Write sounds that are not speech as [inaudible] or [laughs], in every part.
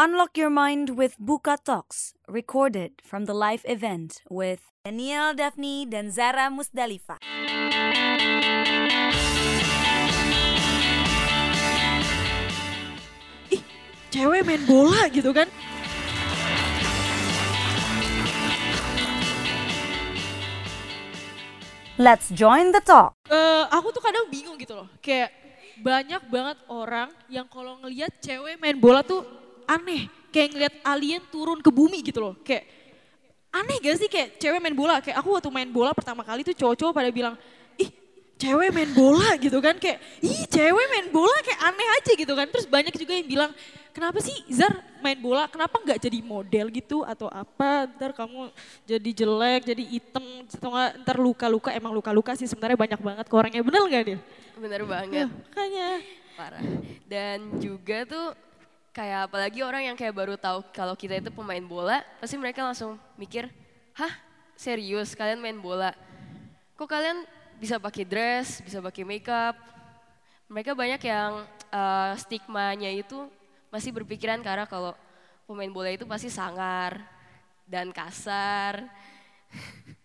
Unlock your mind with Buka Talks, recorded from the live event with Daniel Daphne dan Zara Musdalifa. ih cewek main bola gitu kan. Let's join the talk. Eh, aku tuh kadang bingung gitu loh. Kayak banyak banget orang yang kalau ngelihat cewek main bola tuh aneh. Kayak ngelihat alien turun ke bumi gitu loh. Kayak aneh gak sih kayak cewek main bola. Kayak aku waktu main bola pertama kali tuh cowok-cowok pada bilang, ih cewek main bola [laughs] gitu kan. Kayak ih cewek main bola kayak aneh aja gitu kan. Terus banyak juga yang bilang, kenapa sih Zar main bola, kenapa nggak jadi model gitu atau apa, ntar kamu jadi jelek, jadi hitam, atau nggak ntar luka-luka, emang luka-luka sih sebenarnya banyak banget ke orangnya, bener nggak dia? Bener Ya, banget, makanya. parah. Dan juga tuh kayak apalagi orang yang kayak baru tahu kalau kita itu pemain bola, pasti mereka langsung mikir, hah serius kalian main bola? Kok kalian bisa pakai dress, bisa pakai makeup? Mereka banyak yang eh, stigmanya itu masih berpikiran arah kalau pemain bola itu pasti sangar dan kasar. [laughs]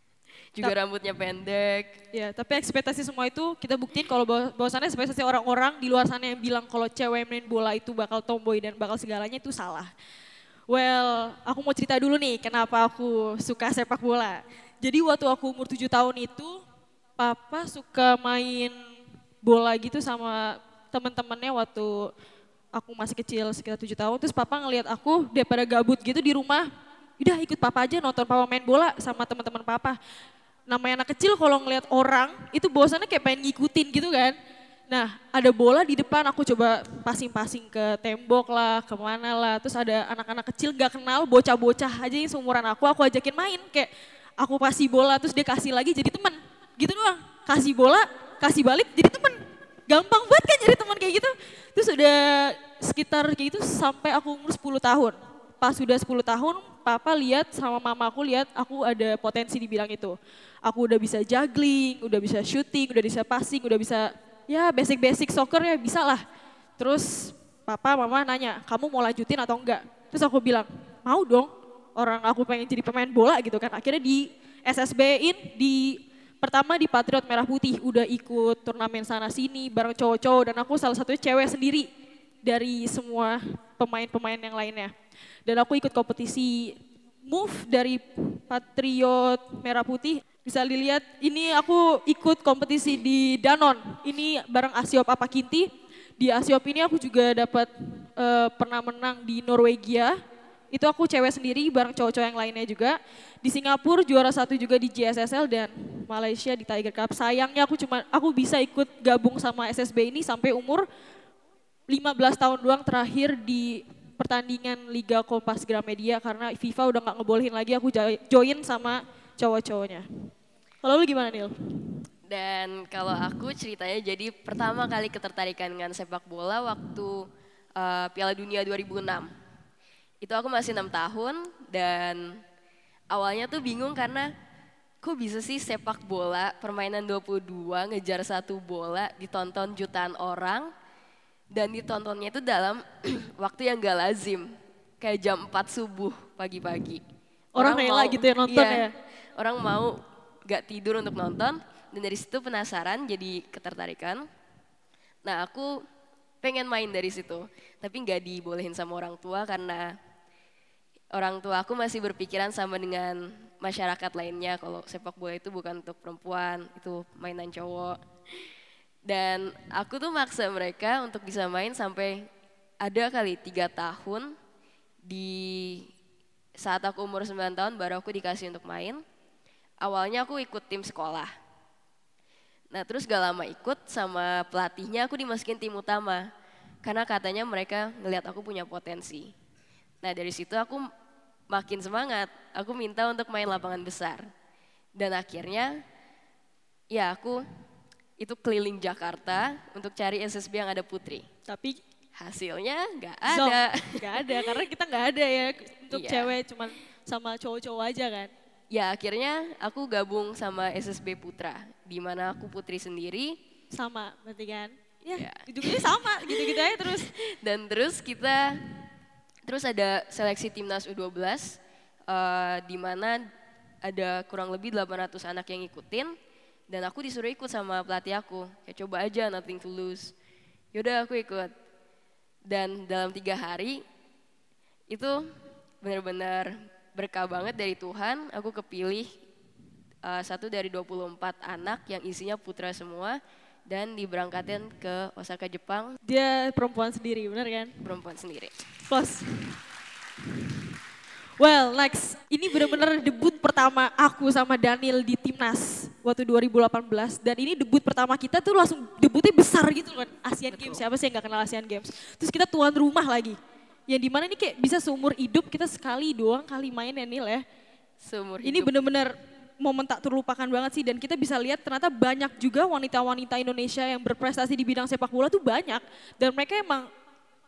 juga rambutnya pendek. Ya, tapi ekspektasi semua itu kita buktiin kalau bahwa- bahwasannya ekspektasi orang-orang di luar sana yang bilang kalau cewek main bola itu bakal tomboy dan bakal segalanya itu salah. Well, aku mau cerita dulu nih kenapa aku suka sepak bola. Jadi waktu aku umur 7 tahun itu, papa suka main bola gitu sama temen-temennya waktu aku masih kecil sekitar 7 tahun. Terus papa ngelihat aku daripada gabut gitu di rumah, udah ikut papa aja nonton papa main bola sama teman-teman papa namanya anak kecil kalau ngelihat orang itu bosannya kayak pengen ngikutin gitu kan. Nah ada bola di depan aku coba passing-passing ke tembok lah, ke mana lah. Terus ada anak-anak kecil gak kenal, bocah-bocah aja yang seumuran aku, aku ajakin main. Kayak aku kasih bola terus dia kasih lagi jadi temen. Gitu doang, kasih bola, kasih balik jadi temen. Gampang banget kan jadi teman kayak gitu. Terus udah sekitar kayak gitu sampai aku umur 10 tahun. Pas sudah 10 tahun, papa lihat sama mama aku lihat aku ada potensi di bidang itu. Aku udah bisa juggling, udah bisa shooting, udah bisa passing, udah bisa ya basic-basic soccer ya bisa lah. Terus papa mama nanya, kamu mau lanjutin atau enggak? Terus aku bilang, mau dong. Orang aku pengen jadi pemain bola gitu kan. Akhirnya di SSB-in, di pertama di Patriot Merah Putih udah ikut turnamen sana sini bareng cowok-cowok dan aku salah satunya cewek sendiri dari semua pemain-pemain yang lainnya. Dan aku ikut kompetisi move dari Patriot Merah Putih. Bisa dilihat ini aku ikut kompetisi di Danon. Ini bareng Asiop Apakinti. Di Asiop ini aku juga dapat eh, pernah menang di Norwegia. Itu aku cewek sendiri bareng cowok-cowok yang lainnya juga. Di Singapura juara satu juga di JSSL dan Malaysia di Tiger Cup. Sayangnya aku cuma aku bisa ikut gabung sama SSB ini sampai umur 15 tahun doang terakhir di pertandingan Liga Kompas Gramedia karena FIFA udah nggak ngebolehin lagi aku jo- join sama cowok-cowoknya. Kalau lu gimana Nil? Dan kalau aku ceritanya jadi pertama kali ketertarikan dengan sepak bola waktu eh, Piala Dunia 2006. Itu aku masih enam tahun dan awalnya tuh bingung karena kok bisa sih sepak bola permainan 22 ngejar satu bola ditonton jutaan orang dan ditontonnya itu dalam [clears throat] waktu yang gak lazim kayak jam 4 subuh pagi-pagi. Orang rela gitu ya nonton iya, ya? Orang mau gak tidur untuk nonton dan dari situ penasaran jadi ketertarikan. Nah aku pengen main dari situ tapi nggak dibolehin sama orang tua karena orang tua aku masih berpikiran sama dengan masyarakat lainnya kalau sepak bola itu bukan untuk perempuan itu mainan cowok dan aku tuh maksa mereka untuk bisa main sampai ada kali tiga tahun di saat aku umur 9 tahun baru aku dikasih untuk main. Awalnya aku ikut tim sekolah. Nah terus gak lama ikut sama pelatihnya aku dimasukin tim utama. Karena katanya mereka ngelihat aku punya potensi. Nah dari situ aku makin semangat. Aku minta untuk main lapangan besar. Dan akhirnya ya aku itu keliling Jakarta untuk cari SSB yang ada putri. Tapi Hasilnya nggak ada. nggak ada karena kita nggak ada ya untuk Iya. cewek cuman sama cowok-cowok aja kan. Ya akhirnya aku gabung sama SSB Putra, di mana aku putri sendiri. Sama berarti kan. Ya, Ya. ujungnya sama [laughs] gitu-gitu aja terus. Dan terus kita Terus ada seleksi timnas U12 uh, di mana ada kurang lebih 800 anak yang ngikutin dan aku disuruh ikut sama pelatih aku. Kayak coba aja nothing to lose. Yaudah aku ikut. Dan dalam tiga hari itu benar-benar berkah banget dari Tuhan. Aku kepilih uh, satu dari 24 anak yang isinya putra semua dan diberangkatin ke Osaka Jepang. Dia perempuan sendiri, benar kan? Perempuan sendiri. Plus. Well, next. Ini benar-benar debut pertama aku sama Daniel di timnas waktu 2018 dan ini debut pertama kita tuh langsung debutnya besar gitu kan. Asian Games, siapa sih yang gak kenal Asian Games. Terus kita tuan rumah lagi. Yang di mana ini kayak bisa seumur hidup kita sekali doang kali main ya Nil ya. Seumur Ini hidup. benar-benar momen tak terlupakan banget sih dan kita bisa lihat ternyata banyak juga wanita-wanita Indonesia yang berprestasi di bidang sepak bola tuh banyak dan mereka emang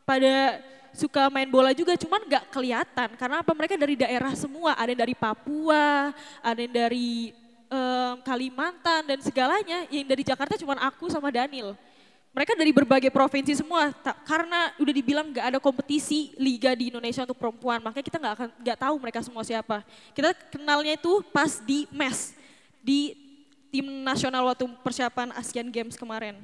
pada suka main bola juga cuman nggak kelihatan karena apa mereka dari daerah semua ada yang dari Papua ada yang dari em, Kalimantan dan segalanya yang dari Jakarta cuman aku sama Daniel mereka dari berbagai provinsi semua Ta- karena udah dibilang nggak ada kompetisi liga di Indonesia untuk perempuan makanya kita nggak akan nggak tahu mereka semua siapa kita kenalnya itu pas di mes di tim nasional waktu persiapan Asian Games kemarin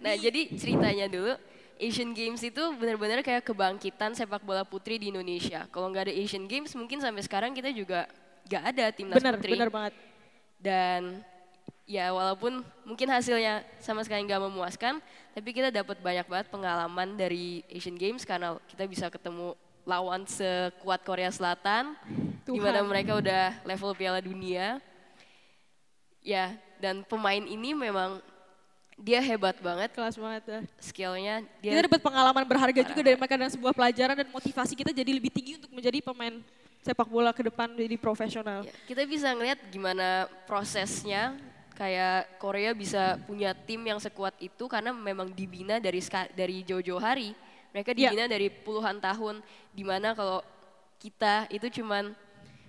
Nah, jadi ceritanya dulu Asian Games itu benar-benar kayak kebangkitan sepak bola putri di Indonesia. Kalau nggak ada Asian Games, mungkin sampai sekarang kita juga nggak ada timnas bener putri. bener banget Dan ya walaupun mungkin hasilnya sama sekali nggak memuaskan, tapi kita dapat banyak banget pengalaman dari Asian Games karena kita bisa ketemu lawan sekuat Korea Selatan, di mana mereka udah level Piala Dunia. Ya, dan pemain ini memang dia hebat banget kelas banget ya. skillnya Kita dia dapat pengalaman berharga juga dari mereka dan sebuah pelajaran dan motivasi kita jadi lebih tinggi untuk menjadi pemain sepak bola ke depan jadi profesional. ya, kita bisa ngeliat gimana prosesnya kayak Korea bisa punya tim yang sekuat itu karena memang dibina dari dari jauh-jauh hari mereka Ya. dibina dari puluhan tahun di mana kalau kita itu cuman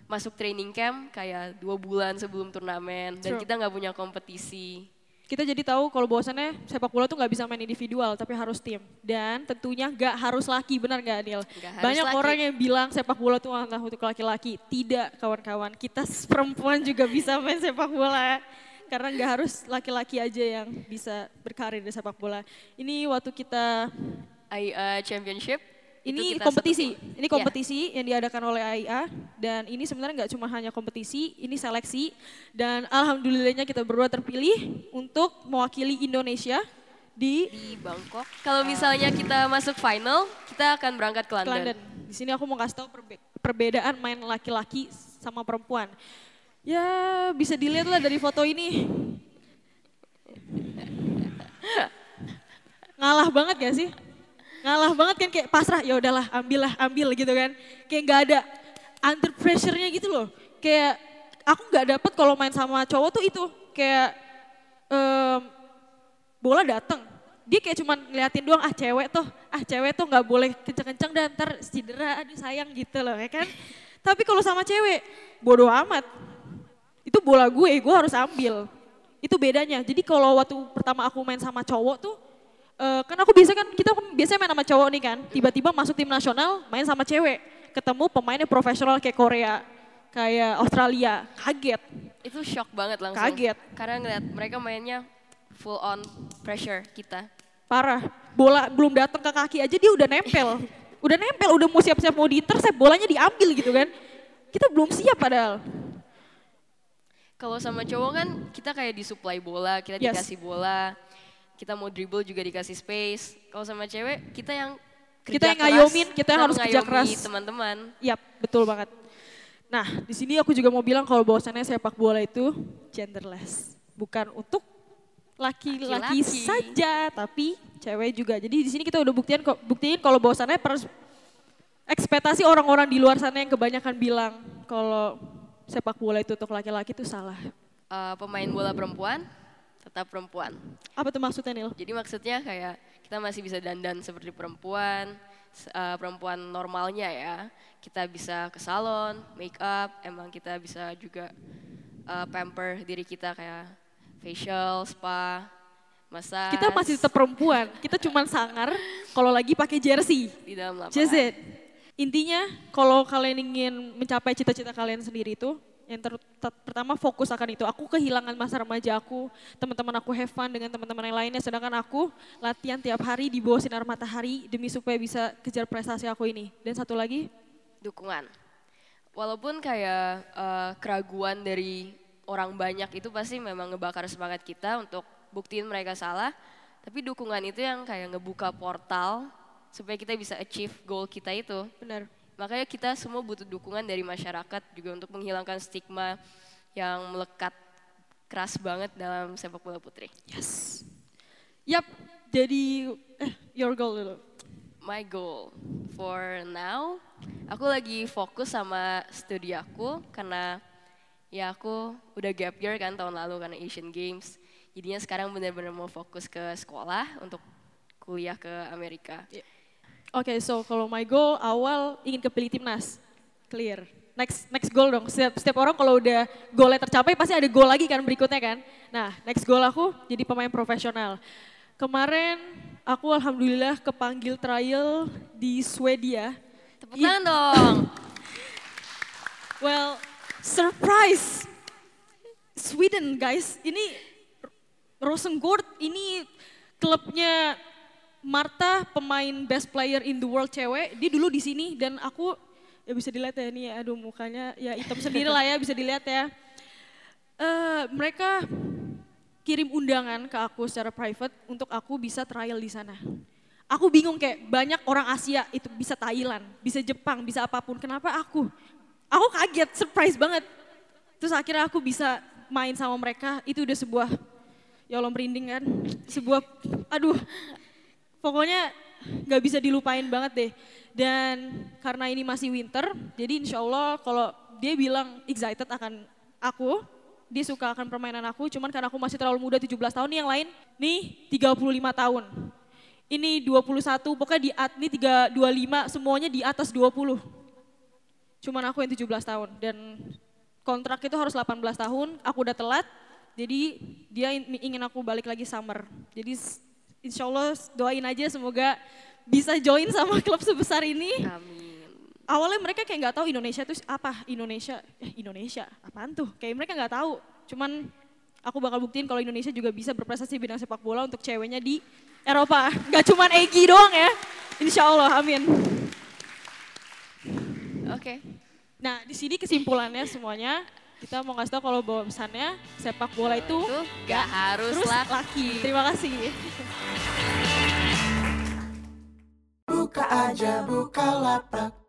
masuk training camp kayak dua bulan sebelum turnamen dan True. kita nggak punya kompetisi Kita jadi tahu kalau bahwasannya sepak bola tuh nggak bisa main individual tapi harus tim. Dan tentunya nggak harus laki, benar nggak Adil? Harus Banyak laki. orang yang bilang sepak bola tuh hanya untuk laki-laki. Tidak kawan-kawan, kita perempuan juga bisa main sepak bola. Karena nggak harus laki-laki aja yang bisa berkarir di sepak bola. Ini waktu kita AIA Championship itu Ini kompetisi, satu ini Ya. kompetisi yang diadakan oleh AIA dan ini sebenarnya nggak cuma hanya kompetisi, ini seleksi dan alhamdulillahnya kita berdua terpilih untuk mewakili Indonesia di di Bangkok kalau misalnya kita masuk final kita akan berangkat ke London, London. Di sini aku mau kasih tahu perbe- perbedaan main laki-laki sama perempuan. Ya bisa dilihat lah dari foto ini. [laughs] Ngalah banget gak sih? Ngalah banget kan kayak pasrah ya udahlah ambillah ambil gitu kan. Kayak nggak ada under pressure-nya gitu loh. Kayak aku nggak dapet kalau main sama cowok tuh itu kayak em, bola datang dia kayak cuman ngeliatin doang ah cewek tuh ah cewek tuh nggak boleh kenceng-kenceng dan ntar cedera aduh sayang gitu loh ya kan. Tapi kalau sama cewek bodoh amat. Itu bola gue gue harus ambil. Itu bedanya. Jadi kalau waktu pertama aku main sama cowok tuh eh, kan aku biasa kan kita kan biasanya main sama cowok nih kan tiba-tiba masuk tim nasional main sama cewek ketemu pemainnya profesional kayak Korea kayak Australia kaget itu shock banget langsung Kaget. karena ngeliat mereka mainnya full on pressure kita Parah. Bola belum datang ke kaki aja dia udah nempel. [laughs] Udah nempel, udah mau siap-siap mau diintersep, bolanya diambil gitu kan. Kita belum siap padahal. kalau sama cowok kan kita kayak disuplai bola kita Yes. dikasih bola kita mau dribble juga dikasih space kalau sama cewek kita yang kerja Kita yang keras, ngayomin, kita yang harus kerja keras. teman-teman Yap, betul banget. Nah, di sini aku juga mau bilang kalau bahwasannya sepak bola itu genderless. Bukan untuk laki-laki saja, tapi cewek juga. Jadi di sini kita udah buktiin buktiin kalau bahwasannya pers- ekspektasi orang-orang di luar sana yang kebanyakan bilang kalau sepak bola itu untuk laki-laki itu salah. Eh, pemain bola perempuan tetap perempuan Apa tuh maksudnya Nil? Jadi maksudnya kayak kita masih bisa dandan seperti perempuan, eh, perempuan normalnya ya. Kita bisa ke salon, make up, emang kita bisa juga eh, pamper diri kita kayak facial, spa, massage. Kita masih tetap perempuan. Kita [laughs] cuman sangar kalau lagi pakai jersey. di dalam lapangan. Just it. Intinya kalau kalian ingin mencapai cita-cita kalian sendiri itu, yang ter, ter, pertama fokus akan itu. Aku kehilangan masa remaja aku, teman-teman aku have fun dengan teman-teman yang lainnya, sedangkan aku latihan tiap hari di bawah sinar matahari demi supaya bisa kejar prestasi aku ini. Dan satu lagi, dukungan. Walaupun kayak uh, keraguan dari orang banyak itu pasti memang ngebakar semangat kita untuk buktiin mereka salah, tapi dukungan itu yang kayak ngebuka portal supaya kita bisa achieve goal kita itu. benar. Makanya kita semua butuh dukungan dari masyarakat juga untuk menghilangkan stigma yang melekat keras banget dalam sepak bola putri. Yes. Yap, jadi eh, your goal dulu. My goal for now, aku lagi fokus sama studi aku karena ya aku udah gap year kan tahun lalu karena Asian Games. Jadinya sekarang benar-benar mau fokus ke sekolah untuk kuliah ke Amerika. Yeah. Oke, okay, so kalau my goal awal ingin kepilih timnas, clear. Next next goal dong. Setiap, setiap orang kalau udah goalnya tercapai pasti ada goal lagi kan berikutnya kan. Nah, next goal aku jadi pemain profesional. Kemarin aku alhamdulillah kepanggil trial di Swedia. Tepuk tangan dong. [laughs] well, surprise. Sweden guys, ini Rosengård ini klubnya Marta pemain best player in the world cewek, dia dulu di sini dan aku ya bisa dilihat ya ini ya, aduh mukanya ya hitam sendiri lah ya bisa dilihat ya. Uh, mereka kirim undangan ke aku secara private untuk aku bisa trial di sana. Aku bingung kayak banyak orang Asia itu bisa Thailand, bisa Jepang, bisa apa pun. Kenapa aku? Aku kaget, surprise banget. Terus akhirnya aku bisa main sama mereka, itu udah sebuah, ya Allah merinding kan, sebuah, aduh pokoknya nggak bisa dilupain banget deh. Dan karena ini masih winter, jadi insya Allah kalau dia bilang excited akan aku, dia suka akan permainan aku, cuman karena aku masih terlalu muda 17 tahun, nih yang lain nih 35 tahun. Ini 21, pokoknya di at ini 325 semuanya di atas 20. Cuman aku yang 17 tahun dan kontrak itu harus 18 tahun, aku udah telat, jadi dia ingin aku balik lagi summer. Jadi insya Allah doain aja semoga bisa join sama [laughs] klub sebesar ini. Amin. Awalnya mereka kayak nggak tahu Indonesia itu apa Indonesia, eh Indonesia apaan tuh? Kayak mereka nggak tahu. Cuman aku bakal buktiin kalau Indonesia juga bisa berprestasi bidang sepak bola untuk ceweknya di Eropa. [laughs] Gak cuman Egi doang ya. Insya Allah, amin. Oke. Okay. Nah di sini kesimpulannya semuanya kita mau ngasih tau kalau bahwasannya sepak bola itu, itu gak harus terus laki. laki. Terima kasih. Buka aja, buka lapak.